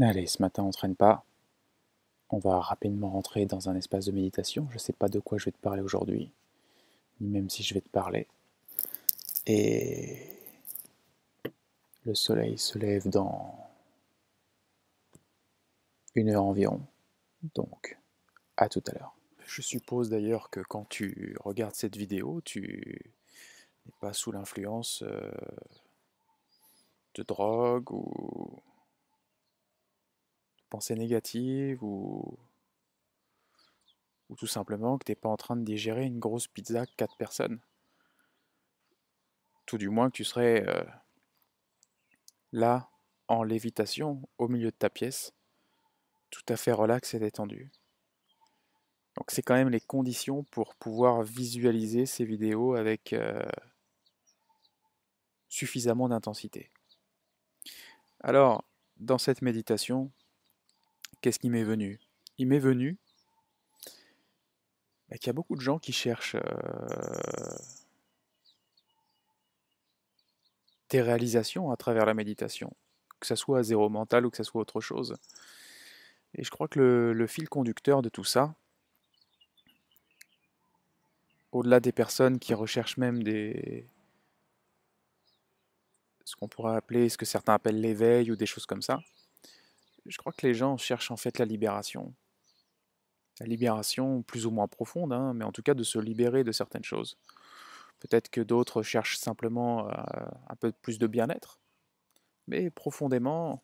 Allez, ce matin on traîne pas. On va rapidement rentrer dans un espace de méditation. Je ne sais pas de quoi je vais te parler aujourd'hui, ni même si je vais te parler. Et le soleil se lève dans une heure environ. Donc, à tout à l'heure. Je suppose d'ailleurs que quand tu regardes cette vidéo, tu n'es pas sous l'influence euh, de drogue ou pensées négatives ou, ou tout simplement que tu n'es pas en train de digérer une grosse pizza 4 personnes. Tout du moins que tu serais euh, là, en lévitation, au milieu de ta pièce, tout à fait relax et détendu. Donc c'est quand même les conditions pour pouvoir visualiser ces vidéos avec euh, suffisamment d'intensité. Alors, dans cette méditation, qu'est-ce qui m'est venu? Il m'est venu bah, qu'il y a beaucoup de gens qui cherchent euh, des réalisations à travers la méditation, que ce soit à zéro mental ou que ce soit autre chose. Et je crois que le, fil conducteur de tout ça, au-delà des personnes qui recherchent même des, ce qu'on pourrait appeler, ce que certains appellent l'éveil ou des choses comme ça, je crois que les gens cherchent en fait la libération. La libération plus ou moins profonde, hein, mais en tout cas de se libérer de certaines choses. Peut-être que d'autres cherchent simplement euh, un peu plus de bien-être, mais profondément,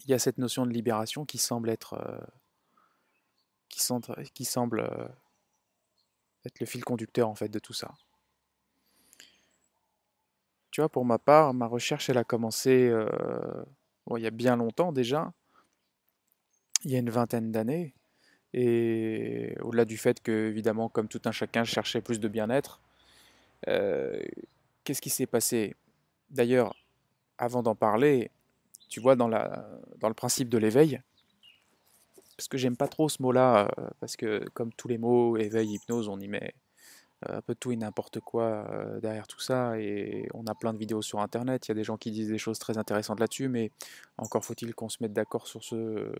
il y a cette notion de libération qui semble être, euh, qui, semble euh, être le fil conducteur en fait de tout ça. Tu vois, pour ma part, ma recherche, elle a commencé il y a bien longtemps déjà, il y a une vingtaine d'années, et au-delà du fait que, évidemment, comme tout un chacun, je cherchais plus de bien-être, euh, qu'est-ce qui s'est passé? D'ailleurs, avant d'en parler, tu vois, dans, le principe de l'éveil, parce que j'aime pas trop ce mot-là, euh, parce que comme tous les mots, éveil, hypnose, on y met un peu tout et n'importe quoi euh, derrière tout ça. Et on a plein de vidéos sur Internet. Il y a des gens qui disent des choses très intéressantes là-dessus, mais encore faut-il qu'on se mette d'accord sur ce,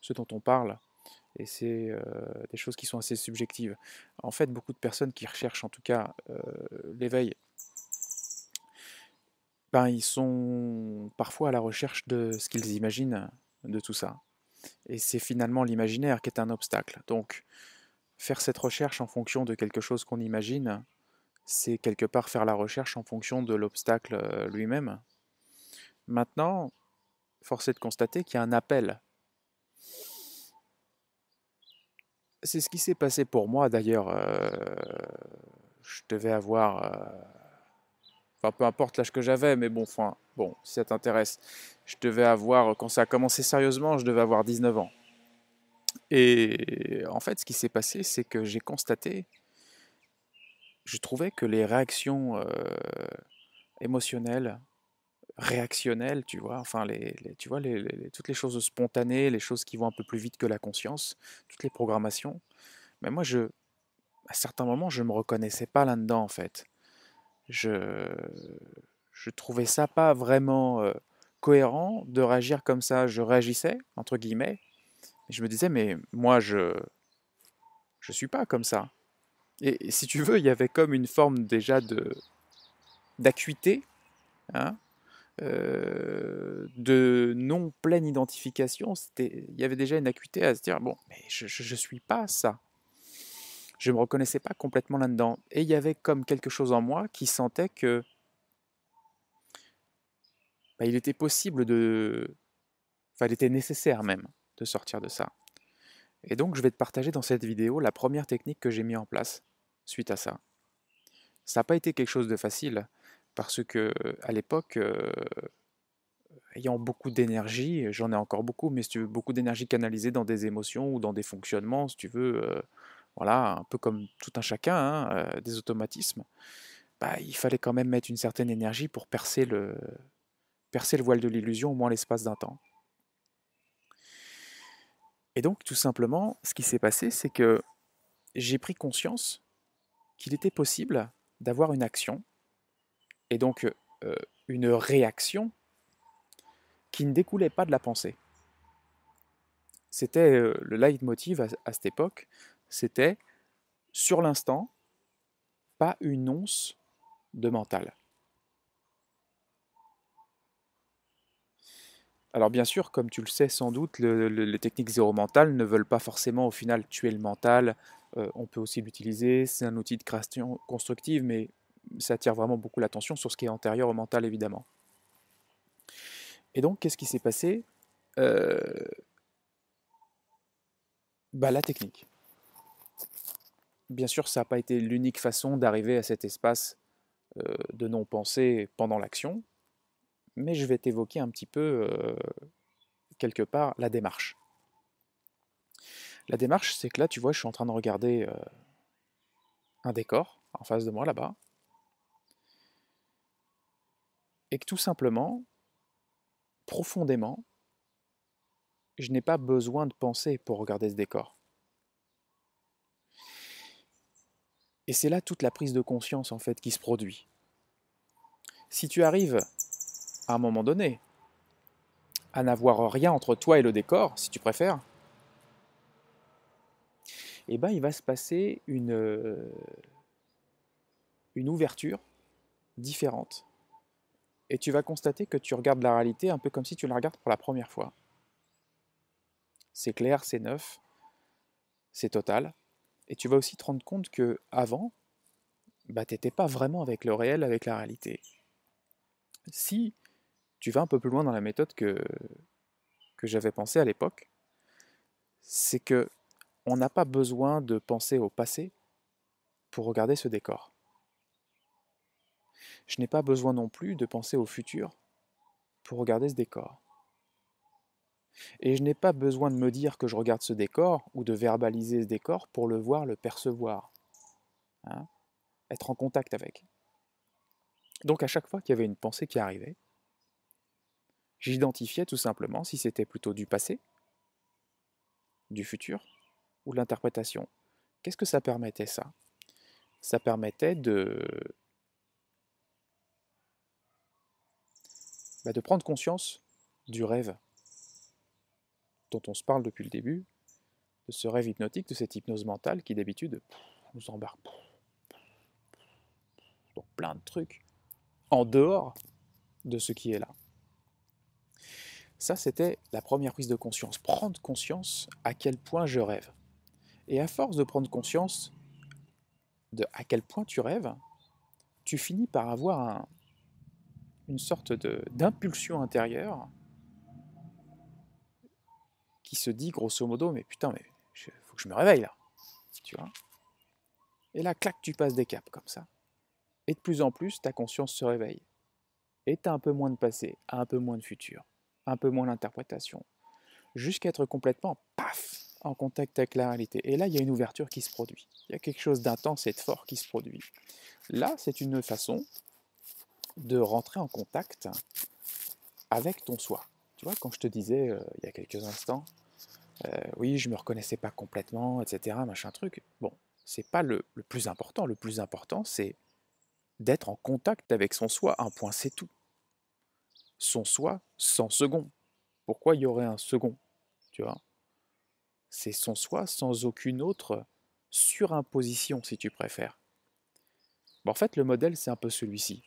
ce dont on parle. Et c'est euh, des choses qui sont assez subjectives. En fait, beaucoup de personnes qui recherchent en tout cas l'éveil, ben, ils sont parfois à la recherche de ce qu'ils imaginent de tout ça. Et c'est finalement l'imaginaire qui est un obstacle. Donc, faire cette recherche en fonction de quelque chose qu'on imagine, c'est quelque part faire la recherche en fonction de l'obstacle euh, lui-même. Maintenant, force est de constater qu'il y a un appel. C'est ce qui s'est passé pour moi d'ailleurs. Euh, je devais avoir... Euh, enfin, peu importe l'âge que j'avais, mais bon, enfin, bon, si ça t'intéresse, je devais avoir, quand ça a commencé sérieusement, je devais avoir 19 ans. Et en fait, ce qui s'est passé, c'est que j'ai constaté, je trouvais que les réactions émotionnelles, réactionnelles, tu vois, enfin, les, tu vois, toutes les choses spontanées, les choses qui vont un peu plus vite que la conscience, toutes les programmations, mais moi, à certains moments, je ne me reconnaissais pas là-dedans, en fait. Je, je trouvais ça pas vraiment cohérent de réagir comme ça. Je réagissais, entre guillemets, je me disais, mais moi, je je suis pas comme ça. Et, si tu veux, il y avait comme une forme déjà de d'acuité, hein, euh, de non pleine identification. Il y avait déjà une acuité à se dire, bon, mais je ne suis pas ça. Je ne me reconnaissais pas complètement là-dedans. Et il y avait comme quelque chose en moi qui sentait que bah, il était possible de... Enfin, il était nécessaire même de sortir de ça. Et donc je vais te partager dans cette vidéo la première technique que j'ai mis en place suite à ça. Ça n'a pas été quelque chose de facile parce que à l'époque, euh, ayant beaucoup d'énergie, j'en ai encore beaucoup, mais si tu veux, beaucoup d'énergie canalisée dans des émotions ou dans des fonctionnements, si tu veux, euh, voilà, un peu comme tout un chacun, hein, euh, des automatismes, bah, il fallait quand même mettre une certaine énergie pour percer le voile de l'illusion au moins l'espace d'un temps. Et donc, tout simplement, ce qui s'est passé, c'est que j'ai pris conscience qu'il était possible d'avoir une action, et donc euh, une réaction, qui ne découlait pas de la pensée. C'était euh, le leitmotiv à, à cette époque, c'était sur l'instant, pas une once de mental. Alors bien sûr, comme tu le sais sans doute, les techniques zéro mental ne veulent pas forcément au final tuer le mental. Euh, on peut aussi l'utiliser, c'est un outil de création constructive, mais ça attire vraiment beaucoup l'attention sur ce qui est antérieur au mental évidemment. Et donc, qu'est-ce qui s'est passé? Euh, bah, La technique. Bien sûr, ça n'a pas été l'unique façon d'arriver à cet espace euh, de non-pensée pendant l'action, mais je vais t'évoquer un petit peu, euh, quelque part, la démarche. La démarche, c'est que là, tu vois, je suis en train de regarder euh, un décor en face de moi là-bas, et que tout simplement, profondément, je n'ai pas besoin de penser pour regarder ce décor. Et c'est là toute la prise de conscience en fait qui se produit. Si tu arrives à un moment donné à n'avoir rien entre toi et le décor, si tu préfères, eh ben, il va se passer une, euh, une ouverture différente. Et tu vas constater que tu regardes la réalité un peu comme si tu la regardes pour la première fois. C'est clair, c'est neuf, c'est total. Et tu vas aussi te rendre compte que avant, bah, tu n'étais pas vraiment avec le réel, avec la réalité. Si tu vas un peu plus loin dans la méthode que, j'avais pensé à l'époque, c'est que on n'a pas besoin de penser au passé pour regarder ce décor. Je n'ai pas besoin non plus de penser au futur pour regarder ce décor. Et je n'ai pas besoin de me dire que je regarde ce décor ou de verbaliser ce décor pour le voir, le percevoir. Hein, être en contact avec. Donc à chaque fois qu'il y avait une pensée qui arrivait, j'identifiais tout simplement si c'était plutôt du passé, du futur ou de l'interprétation. Qu'est-ce que ça permettait ça? Ça permettait de, bah, de prendre conscience du rêve dont on se parle depuis le début, de ce rêve hypnotique, de cette hypnose mentale qui d'habitude nous embarque dans plein de trucs en dehors de ce qui est là. Ça, c'était la première prise de conscience. Prendre conscience à quel point je rêve. Et à force de prendre conscience de à quel point tu rêves, tu finis par avoir une sorte d'impulsion intérieure qui se dit grosso modo, mais putain, mais il faut que je me réveille là. Tu vois? Et là, clac, tu passes des caps comme ça. Et de plus en plus, ta conscience se réveille. Et tu as un peu moins de passé, un peu moins de futur, un peu moins d'interprétation. Jusqu'à être complètement, paf, en contact avec la réalité. Et là, il y a une ouverture qui se produit. Il y a quelque chose d'intense et de fort qui se produit. Là, c'est une façon de rentrer en contact avec ton soi. Tu vois, quand je te disais euh, il y a quelques instants, euh, oui, je me reconnaissais pas complètement, etc., machin truc. Bon, c'est pas le, le, plus important. Le plus important, c'est d'être en contact avec son soi. Un point, c'est tout. Son soi sans second. Pourquoi il y aurait un second Tu vois? C'est son soi sans aucune autre surimposition, si tu préfères. En fait, le modèle, c'est un peu celui-ci.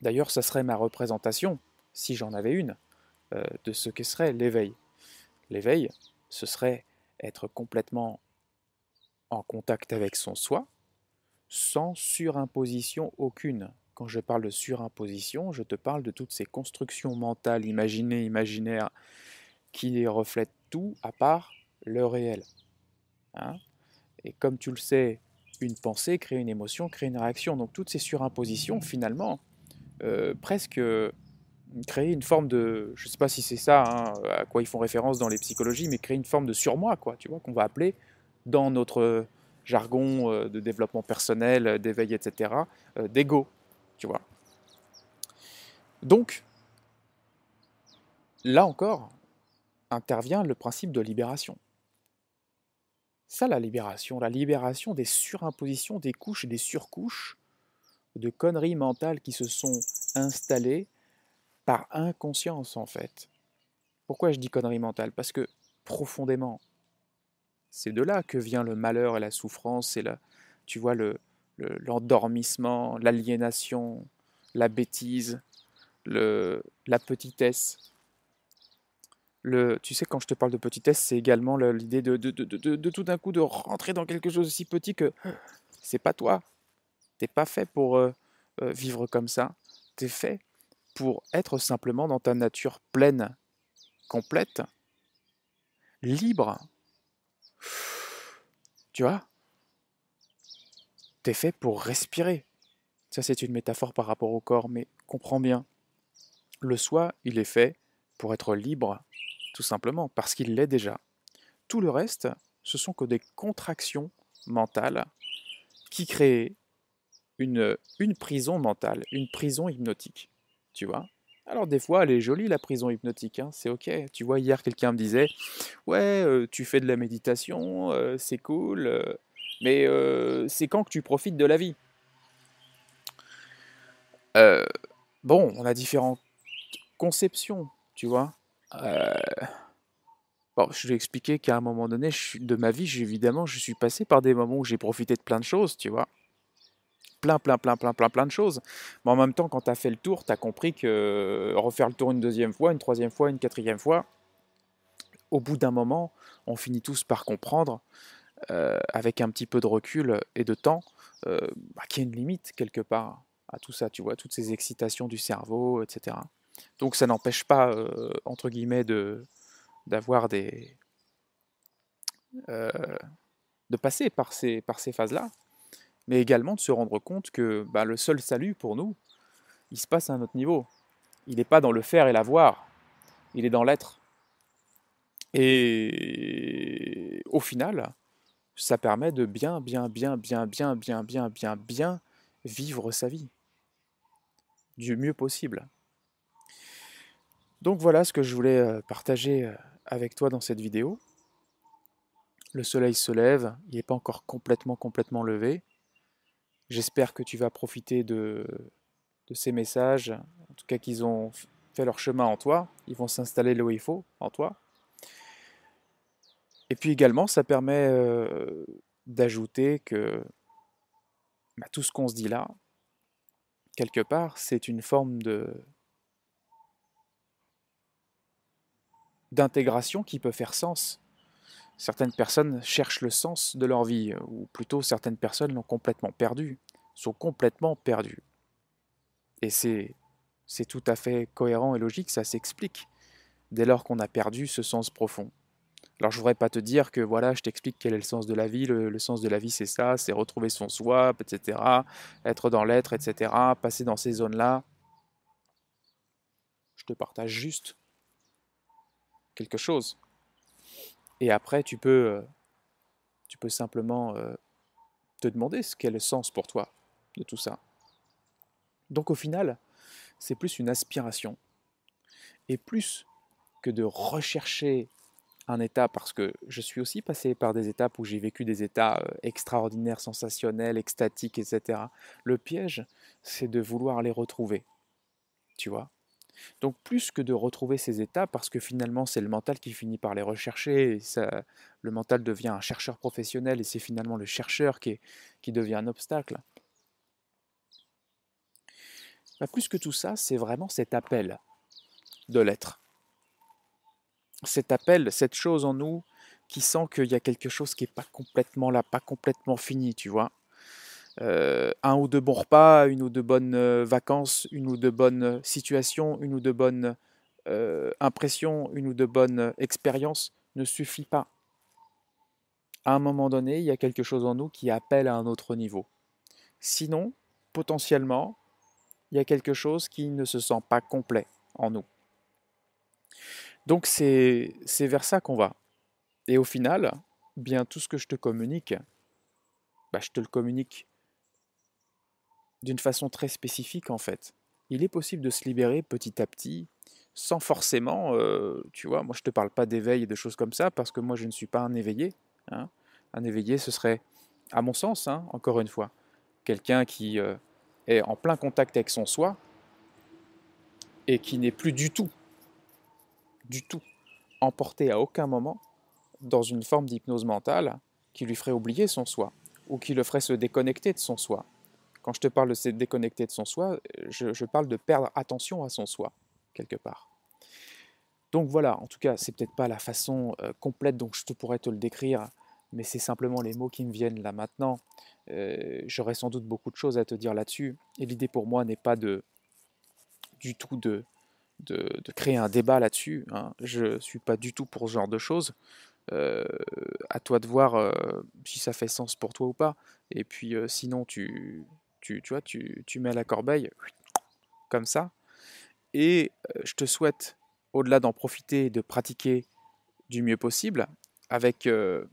D'ailleurs, ça serait ma représentation, si j'en avais une, euh, de ce que serait l'éveil. L'éveil, ce serait être complètement en contact avec son soi, sans surimposition aucune. Quand je parle de surimposition, je te parle de toutes ces constructions mentales, imaginées, imaginaires, qui reflètent tout à part le réel. Hein Et comme tu le sais, une pensée crée une émotion, crée une réaction. Donc toutes ces surimpositions, finalement, euh, presque créer une forme de, je ne sais pas si c'est ça hein, à quoi ils font référence dans les psychologies, mais créer une forme de surmoi, quoi, tu vois, qu'on va appeler dans notre jargon euh, de développement personnel, d'éveil, etc., euh, d'ego, Donc, là encore, intervient le principe de libération. Ça, la libération, la libération des surimpositions, des couches et des surcouches de conneries mentales qui se sont installées par inconscience en fait. Pourquoi je dis connerie mentale Parce que profondément, c'est de là que vient le malheur et la souffrance et la, tu vois, le, l'endormissement, l'aliénation, la bêtise, le, la petitesse. Le, tu sais, quand je te parle de petitesse, c'est également l'idée de, de, de, tout d'un coup de rentrer dans quelque chose aussi petit que c'est pas toi. T'es pas fait pour euh, euh, vivre comme ça. T'es fait pour être simplement dans ta nature pleine, complète, libre. Tu vois? T'es fait pour respirer. Ça, c'est une métaphore par rapport au corps, mais comprends bien. Le soi, il est fait pour être libre, tout simplement, parce qu'il l'est déjà. Tout le reste, ce sont que des contractions mentales qui créent une, prison mentale, une prison hypnotique. Tu vois alors des fois, elle est jolie la prison hypnotique, hein, c'est ok. Tu vois, hier quelqu'un me disait, ouais, euh, tu fais de la méditation, euh, c'est cool, euh, mais c'est quand que tu profites de la vie? Bon, on a différentes conceptions, tu vois. Bon, je lui ai expliqué qu'à un moment donné de ma vie, évidemment, je suis passé par des moments où j'ai profité de plein de choses, tu vois plein, plein, plein, plein, plein, plein de choses. Mais en même temps, quand tu as fait le tour, tu as compris que refaire le tour une deuxième fois, une troisième fois, une quatrième fois, au bout d'un moment, on finit tous par comprendre, euh, avec un petit peu de recul et de temps, euh, bah, qu'il y a une limite quelque part à tout ça, tu vois, toutes ces excitations du cerveau, etc. Donc ça n'empêche pas, euh, entre guillemets, de d'avoir des... de passer par ces, par ces phases-là, mais également de se rendre compte que bah, le seul salut pour nous, il se passe à un autre niveau. Il n'est pas dans le faire et l'avoir, il est dans l'être. Et au final, ça permet de bien, bien, bien, bien, bien, bien, bien, bien, bien vivre sa vie du mieux possible. Donc voilà ce que je voulais euh, partager euh, avec toi dans cette vidéo. Le soleil se lève, il n'est pas encore complètement, complètement levé. J'espère que tu vas profiter de, ces messages, en tout cas qu'ils ont fait leur chemin en toi, ils vont s'installer là où il faut en toi. Et puis également, ça permet d'ajouter que bah, tout ce qu'on se dit là, quelque part, c'est une forme d'intégration qui peut faire sens. Certaines personnes cherchent le sens de leur vie, ou plutôt certaines personnes l'ont complètement perdu, sont complètement perdues. Et c'est tout à fait cohérent et logique, ça s'explique dès lors qu'on a perdu ce sens profond. Alors je voudrais pas te dire que voilà, je t'explique quel est le sens de la vie, le, sens de la vie c'est ça, c'est retrouver son soi, etc., être dans l'être, etc., passer dans ces zones-là. Je te partage juste quelque chose. Et après, tu peux, euh, tu peux simplement euh, te demander ce qu'est le sens pour toi de tout ça. Donc au final, c'est plus une aspiration. Et plus que de rechercher un état, parce que je suis aussi passé par des étapes où j'ai vécu des états extraordinaires, sensationnels, extatiques, etc. Le piège, c'est de vouloir les retrouver. Tu vois? Donc plus que de retrouver ces états, parce que finalement c'est le mental qui finit par les rechercher, ça, le mental devient un chercheur professionnel, et c'est finalement le chercheur qui, qui devient un obstacle. Bah, plus que tout ça, c'est vraiment cet appel de l'être. Cet appel, cette chose en nous qui sent qu'il y a quelque chose qui n'est pas complètement là, pas complètement fini, tu vois? Euh, un ou deux bons repas, une ou deux bonnes euh, vacances, une ou deux bonnes situations, une ou deux bonnes euh, impressions, une ou deux bonnes expériences ne suffit pas. À un moment donné, il y a quelque chose en nous qui appelle à un autre niveau. Sinon, potentiellement, il y a quelque chose qui ne se sent pas complet en nous. Donc c'est vers ça qu'on va. Et au final, bien tout ce que je te communique, bah, je te le communique d'une façon très spécifique en fait. Il est possible de se libérer petit à petit, sans forcément, euh, tu vois, moi je te parle pas d'éveil et de choses comme ça, parce que moi je ne suis pas un éveillé. Hein. Un éveillé, ce serait, à mon sens, hein, encore une fois, quelqu'un qui euh, est en plein contact avec son soi et qui n'est plus du tout, du tout, emporté à aucun moment dans une forme d'hypnose mentale qui lui ferait oublier son soi ou qui le ferait se déconnecter de son soi. Quand je te parle de se déconnecter de son soi, je, parle de perdre attention à son soi, quelque part. Donc voilà, en tout cas, c'est peut-être pas la façon euh, complète dont je pourrais te le décrire, mais c'est simplement les mots qui me viennent là maintenant. Euh, j'aurais sans doute beaucoup de choses à te dire là-dessus, et l'idée pour moi n'est pas de du tout de, de, créer un débat là-dessus. Hein. Je ne suis pas du tout pour ce genre de choses. Euh, à toi de voir si ça fait sens pour toi ou pas. Et puis sinon, tu, tu, tu, tu, mets la corbeille comme ça. Et je te souhaite au-delà d'en profiter et de pratiquer du mieux possible, avec, euh,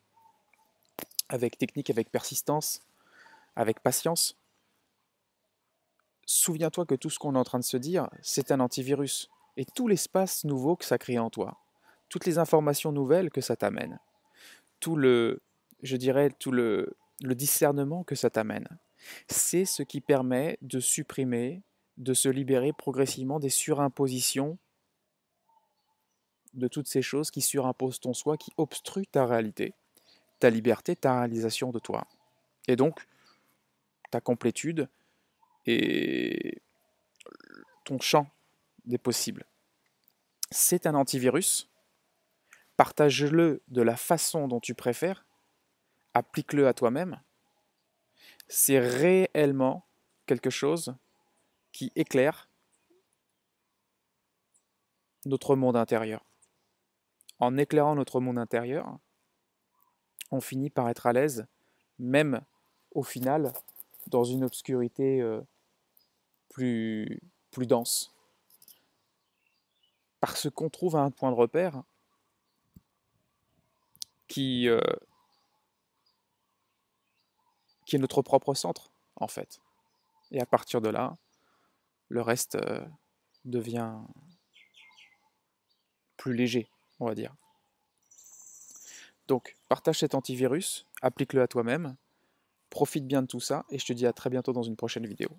avec technique, avec persistance, avec patience, souviens-toi que tout ce qu'on est en train de se dire, c'est un antivirus. Et tout l'espace nouveau que ça crée en toi, toutes les informations nouvelles que ça t'amène, tout le, je dirais, tout le, discernement que ça t'amène, c'est ce qui permet de supprimer, de se libérer progressivement des surimpositions de toutes ces choses qui surimposent ton soi, qui obstruent ta réalité, ta liberté, ta réalisation de toi. Et donc, ta complétude et ton champ des possibles. C'est un antivirus. Partage-le de la façon dont tu préfères. Applique-le à toi-même. C'est réellement quelque chose qui éclaire notre monde intérieur en éclairant notre monde intérieur, on finit par être à l'aise, même au final, dans une obscurité euh, plus, plus dense. Parce qu'on trouve un point de repère qui, euh, qui est notre propre centre, en fait. Et à partir de là, le reste euh, devient plus léger on va dire. Donc, partage cet antivirus, applique-le à toi-même, profite bien de tout ça, et je te dis à très bientôt dans une prochaine vidéo.